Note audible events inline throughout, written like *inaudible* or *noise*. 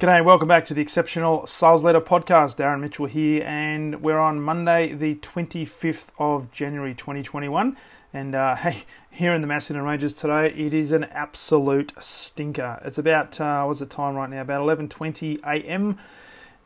G'day, welcome back to the Exceptional Sales Leader Podcast. Darren Mitchell here, and we're on Monday, the 25th of January 2021. And uh, *laughs* hey, here in the Macedon Ranges today, it is an absolute stinker. It's about uh, what's the time right now? About 11:20 a.m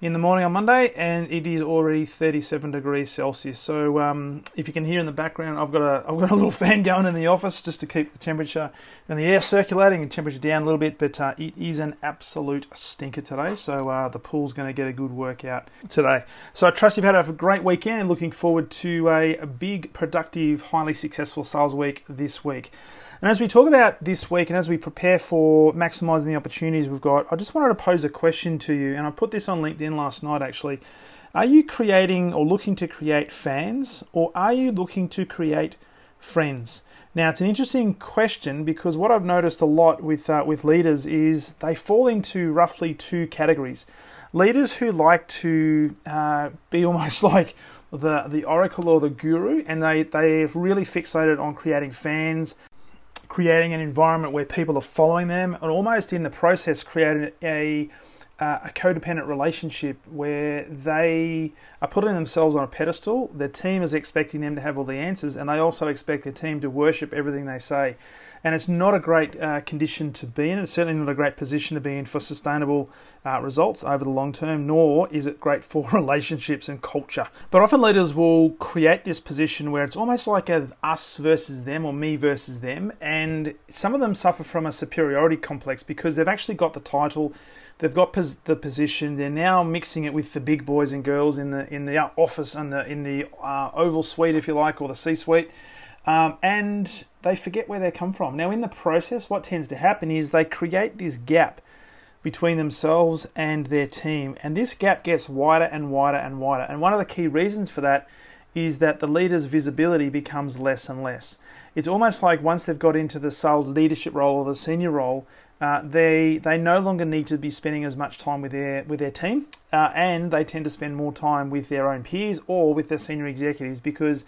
in the morning on Monday, and it is already 37 degrees Celsius. So um, if you can hear in the background, I've got a I've got a *laughs* little fan going in the office just to keep the temperature and the air circulating and temperature down a little bit. But uh, it is an absolute stinker today. So uh, the pool's going to get a good workout today. So I trust you've had a great weekend. Looking forward to a, a big, productive, highly successful sales week this week. And as we talk about this week and as we prepare for maximizing the opportunities we've got, I just wanted to pose a question to you. And I put this on LinkedIn last night actually. Are you creating or looking to create fans or are you looking to create friends? Now, it's an interesting question because what I've noticed a lot with, uh, with leaders is they fall into roughly two categories. Leaders who like to uh, be *laughs* almost like the, the oracle or the guru, and they, they're really fixated on creating fans, creating an environment where people are following them, and almost in the process creating a uh, a codependent relationship where they are putting themselves on a pedestal. Their team is expecting them to have all the answers, and they also expect their team to worship everything they say and it's not a great uh, condition to be in. It's certainly not a great position to be in for sustainable uh, results over the long term, nor is it great for *laughs* relationships and culture. But often leaders will create this position where it's almost like a us versus them or me versus them, and some of them suffer from a superiority complex because they've actually got the title. They've got pos- the position. They're now mixing it with the big boys and girls in the in the office and the in the uh, oval suite, if you like, or the C suite, um, and they forget where they come from. Now, in the process, what tends to happen is they create this gap between themselves and their team, and this gap gets wider and wider and wider. And one of the key reasons for that is that the leader's visibility becomes less and less. It's almost like once they've got into the sales leadership role or the senior role, uh, they they no longer need to be spending as much time with their with their team, uh, and they tend to spend more time with their own peers or with their senior executives because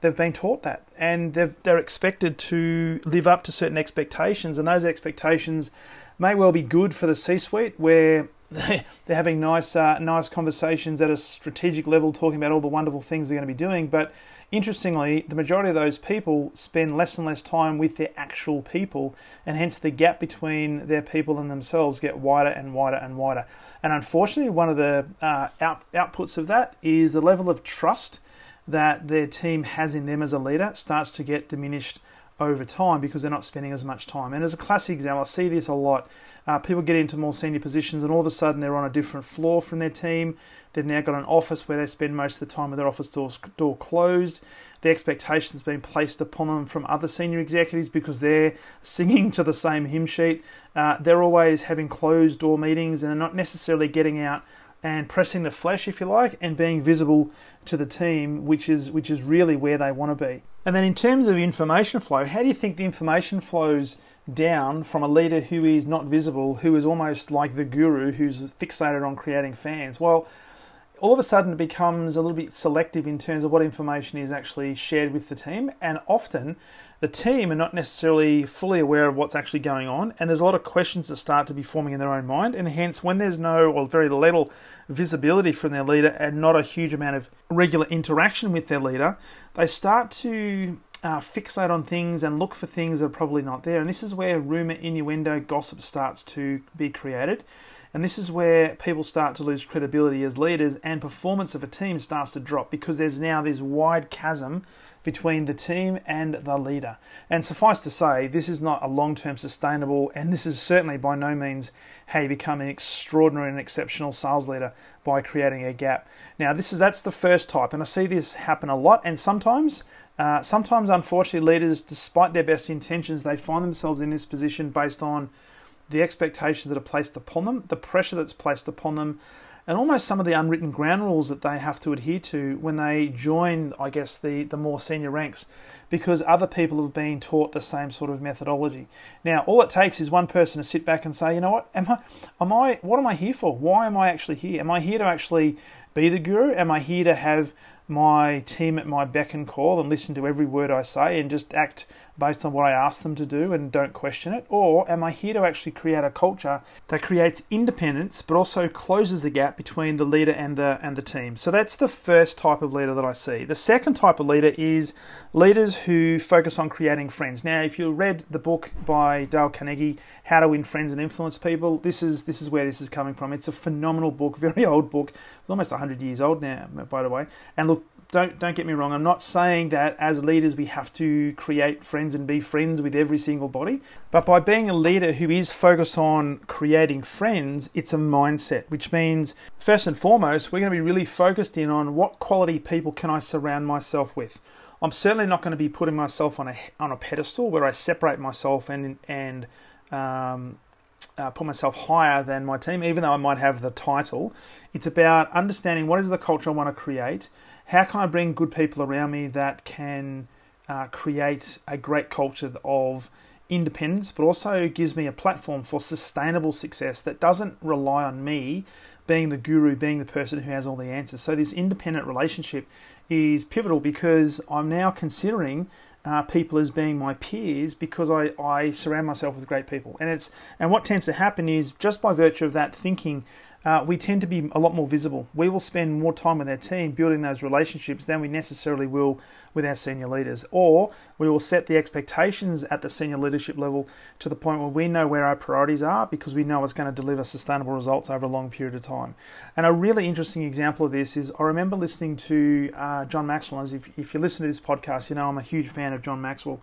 they've been taught that and they're expected to live up to certain expectations and those expectations may well be good for the c-suite where *laughs* they're having nice uh, nice conversations at a strategic level talking about all the wonderful things they're going to be doing but interestingly the majority of those people spend less and less time with their actual people and hence the gap between their people and themselves get wider and wider and wider. And unfortunately one of the uh, out, outputs of that is the level of trust that their team has in them as a leader starts to get diminished over time because they're not spending as much time. And as a classic example, I see this a lot. Uh, people get into more senior positions and all of a sudden they're on a different floor from their team. They've now got an office where they spend most of the time with their office doors, door closed. The expectations being placed upon them from other senior executives because they're *laughs* singing to the same hymn sheet. Uh, they're always having closed door meetings and they're not necessarily getting out and pressing the flesh, if you like, and being visible to the team, which is which is really where they want to be. And then in terms of information flow, how do you think the information flows down from a leader who is not visible, who is almost like the guru, who's fixated on creating fans? Well, all of a sudden it becomes a little bit selective in terms of what information is actually shared with the team, and often the team are not necessarily fully aware of what's actually going on, and there's a lot of questions that start to be forming in their own mind, and hence, when there's no or very little visibility from their leader and not a huge amount of regular interaction with their leader, they start to uh, fixate on things and look for things that are probably not there, and this is where rumor, innuendo, gossip starts to be created. And this is where people start to lose credibility as leaders, and performance of a team starts to drop because there's now this wide chasm between the team and the leader. And suffice to say, this is not a long term sustainable, and this is certainly by no means how you become an extraordinary and exceptional sales leader by creating a gap. Now, this is that's the first type, and I see this happen a lot, and sometimes. Uh, sometimes, unfortunately, leaders, despite their best intentions, they find themselves in this position based on the expectations that are placed upon them, the pressure that's placed upon them, and almost some of the unwritten ground rules that they have to adhere to when they join, I guess, the, the more senior ranks, because other people have been taught the same sort of methodology. Now, all it takes is one person to sit back and say, you know what, am I, am I, what am I here for? Why am I actually here? Am I here to actually be the guru? Am I here to have my team at my beck and call and listen to every word I say and just act based on what I ask them to do and don't question it? Or am I here to actually create a culture that creates independence but also closes the gap between the leader and the and the team? So that's the first type of leader that I see. The second type of leader is leaders who focus on creating friends. Now, if you read the book by Dale Carnegie, How to Win Friends and Influence People, this is this is where this is coming from. It's a phenomenal book, *laughs* very old book. It's almost 100 years old now, by the way. And look, don't don't get me wrong. I'm not saying that as leaders we have to create friends and be friends with every single body, but by being a leader who is focused on creating friends, it's a mindset, which means first and foremost we're going to be really focused in on what quality people can I surround myself with. I'm certainly not going to be putting myself on a on a pedestal where I separate myself and and um, uh, put myself higher than my team, even though I might have the title. It's about understanding what is the culture I want to create how can I bring good people around me that can uh, create a great culture of independence, but also gives me a platform for sustainable success that doesn't rely on me being the guru, being the person who has all the answers. So, this independent relationship is pivotal because I'm now considering uh, people as being my peers because I, I surround myself with great people. And it's and what tends to happen is just by virtue of that thinking, uh, we tend to be a lot more visible. We will spend more time with our team building those relationships than we necessarily will with our senior leaders. Or we will set the expectations at the senior leadership level to the point where we know where our priorities are because we know it's going to deliver sustainable results over a long period of time. And a really interesting example of this is I remember listening to uh, John Maxwell. If, if you listen to this podcast, you know I'm a huge fan of John Maxwell.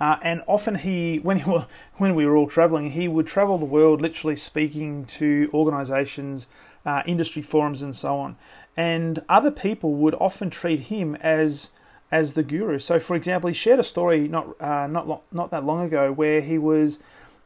Uh, and often he, when he were, *laughs* when we were all traveling, he would travel the world, literally speaking to organisations, uh, industry forums, and so on. And other people would often treat him as as the guru. So, for example, he shared a story not uh, not lo- not that long ago where he was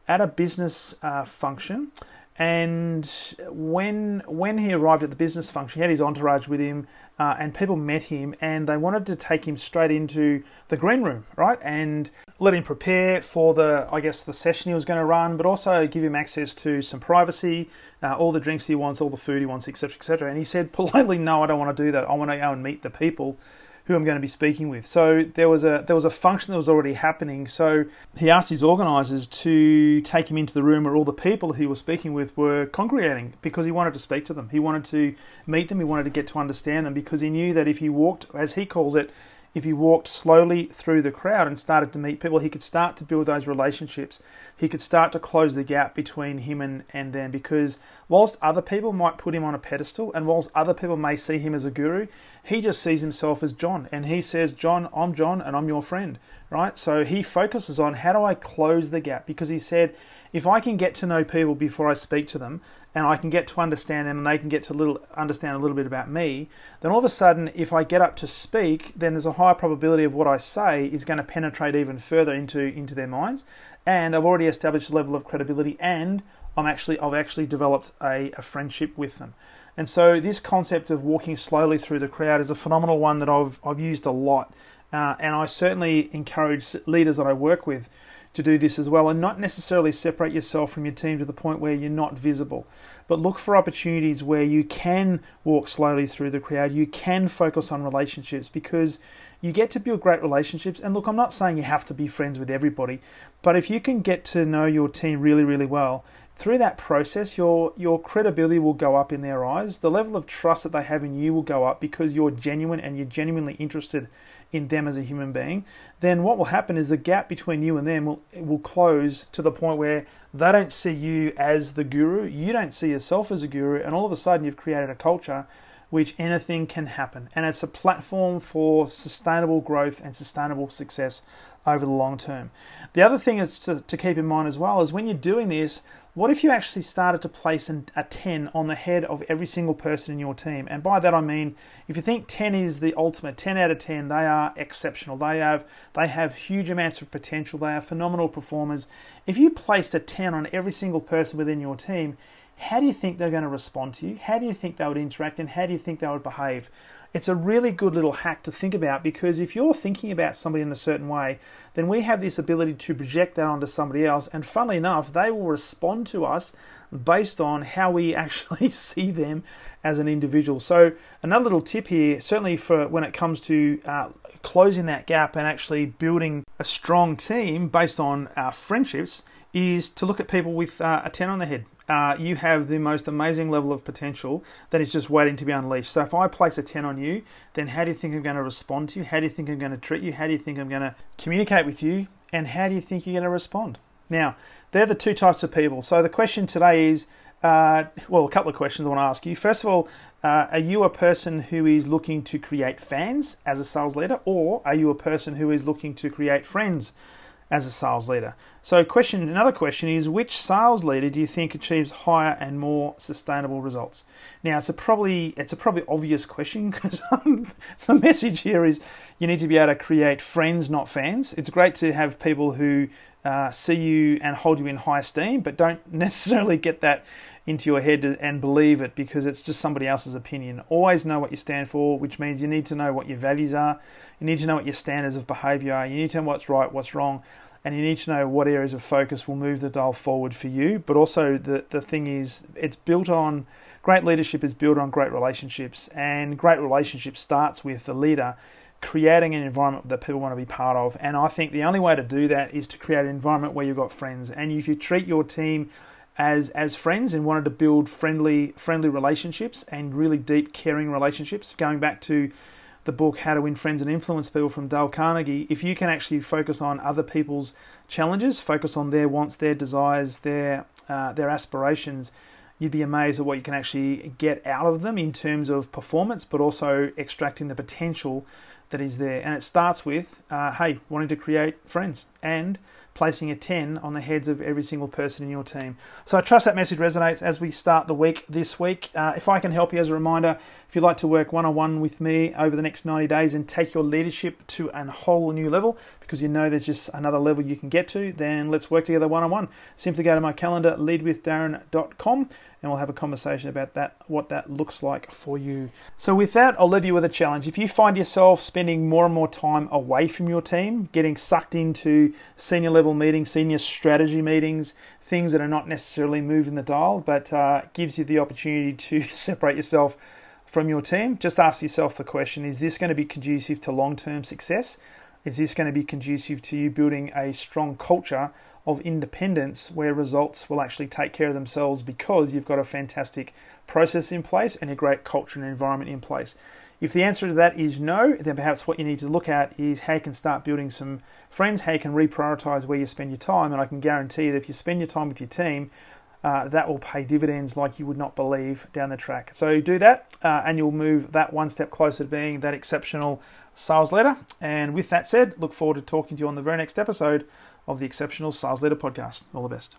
at a business uh, function and when when he arrived at the business function, he had his entourage with him, uh, and people met him, and they wanted to take him straight into the green room, right, and let him prepare for the, I guess, the session he was going to run, but also give him access to some privacy, uh, all the drinks he wants, all the food he wants, etc., etc. And he said politely, "No, I don't want to do that. I want to go and meet the people." Who I'm going to be speaking with. So there was a there was a function that was already happening. So he asked his organisers to take him into the room where all the people he was speaking with were congregating because he wanted to speak to them. He wanted to meet them. He wanted to get to understand them because he knew that if he walked, as he calls it, if he walked slowly through the crowd and started to meet people, he could start to build those relationships. He could start to close the gap between him and, and them because whilst other people might put him on a pedestal and whilst other people may see him as a guru, he just sees himself as John and he says, John, I'm John and I'm your friend, right? So he focuses on how do I close the gap because he said, if I can get to know people before I speak to them and I can get to understand them and they can get to little understand a little bit about me, then all of a sudden, if I get up to speak, then there's a higher probability of what I say is going to penetrate even further into into their minds, and I've already established a level of credibility, and I'm actually I've actually developed a, a friendship with them. And so this concept of walking slowly through the crowd is a phenomenal one that I've I've used a lot, uh, and I certainly encourage leaders that I work with to do this as well and not necessarily separate yourself from your team to the point where you're not visible. But look for opportunities where you can walk slowly through the crowd. You can focus on relationships because you get to build great relationships. And look I'm not saying you have to be friends with everybody but if you can get to know your team really really well through that process your your credibility will go up in their eyes. The level of trust that they have in you will go up because you're genuine and you're genuinely interested in them as a human being, then what will happen is the gap between you and them will will close to the point where they don't see you as the guru, you don't see yourself as a guru, and all of a sudden you've created a culture which anything can happen. And it's a platform for sustainable growth and sustainable success over the long term. The other thing is to, to keep in mind as well is when you're doing this, what if you actually started to place an, a 10 on the head of every single person in your team? And by that I mean, if you think 10 is the ultimate, 10 out of 10, they are exceptional. They have they have huge amounts of potential. They are phenomenal performers. If you placed a 10 on every single person within your team, how do you think they're going to respond to you? How do you think they would interact and how do you think they would behave? It's a really good little hack to think about because if you're thinking about somebody in a certain way, then we have this ability to project that onto somebody else. And funnily enough, they will respond to us based on how we *laughs* actually see them as an individual. So, another little tip here, certainly for when it comes to uh, closing that gap and actually building a strong team based on our friendships, is to look at people with uh, a 10 on the head uh, you have the most amazing level of potential that is just waiting to be unleashed. So if I place a 10 on you, then how do you think I'm going to respond to you? How do you think I'm going to treat you? How do you think I'm going to communicate with you? And how do you think you're going to respond? Now, they're the two types of people. So the question today is uh, well, a couple of questions I want to ask you. First of all, uh, are you a person who is looking to create fans as a sales leader, or are you a person who is looking to create friends as a sales leader. So, question another question is which sales leader do you think achieves higher and more sustainable results? Now, it's a probably it's a probably obvious question *laughs* because the message here is you need to be able to create friends, not fans. It's great to have people who uh, see you and hold you in high esteem, but don't *laughs* necessarily get that into your head and believe it because it's just somebody else's opinion. Always know what you stand for, which means you need to know what your values are. You need to know what your standards of behavior are. You need to know what's right, what's wrong, and you need to know what areas of focus will move the dial forward for you. But also, the, the thing is, it's built on great leadership is built on great relationships, and great relationship starts with the leader creating an environment that people want to be part of. And I think the only way to do that is to create an environment where you've got friends. And if you treat your team as as friends and wanted to build friendly friendly relationships and really deep caring relationships. Going back to the book How to Win Friends and Influence People from Dale Carnegie if you can actually focus on other people's challenges focus on their wants their desires their uh, their aspirations you'd be amazed at what you can actually get out of them in terms of performance but also extracting the potential that is there. And it starts with uh, hey wanting to create friends. And placing a 10 on the heads of every single person in your team. So I trust that message resonates as we start the week this week. Uh, if I can help you as a reminder, if you'd like to work one on one with me over the next 90 days and take your leadership to a whole new level, because you know there's just another level you can get to, then let's work together one on one. Simply go to my calendar, leadwithdarren.com, and we'll have a conversation about that, what that looks like for you. So, with that, I'll leave you with a challenge. If you find yourself spending more and more time away from your team, getting sucked into senior level meetings, senior strategy meetings, things that are not necessarily moving the dial, but uh, gives you the opportunity *laughs* to separate yourself from your team, just ask yourself the question is this going to be conducive to long term success? Is this going to be conducive to you building a strong culture of independence where results will actually take care of themselves because you've got a fantastic process in place and a great culture and environment in place? If the answer to that is no, then perhaps what you need to look at is how you can start building some friends, how you can reprioritize where you spend your time. And I can guarantee that if you spend your time with your team, uh, that will pay dividends like you would not believe down the track. So do that, uh, and you'll move that one step closer to being that exceptional sales leader. And with that said, look forward to talking to you on the very next episode of the Exceptional Sales Leader Podcast. All the best.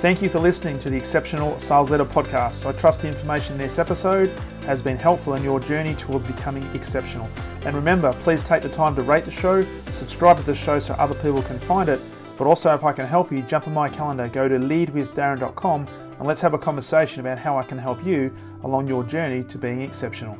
Thank you for listening to the Exceptional Sales Leader Podcast. I trust the information in this episode has been helpful in your journey towards becoming exceptional. And remember, please take the time to rate the show, subscribe to the show so other people can find it. But also, if I can help you, jump on my calendar, go to leadwithdarren.com, and let's have a conversation about how I can help you along your journey to being exceptional.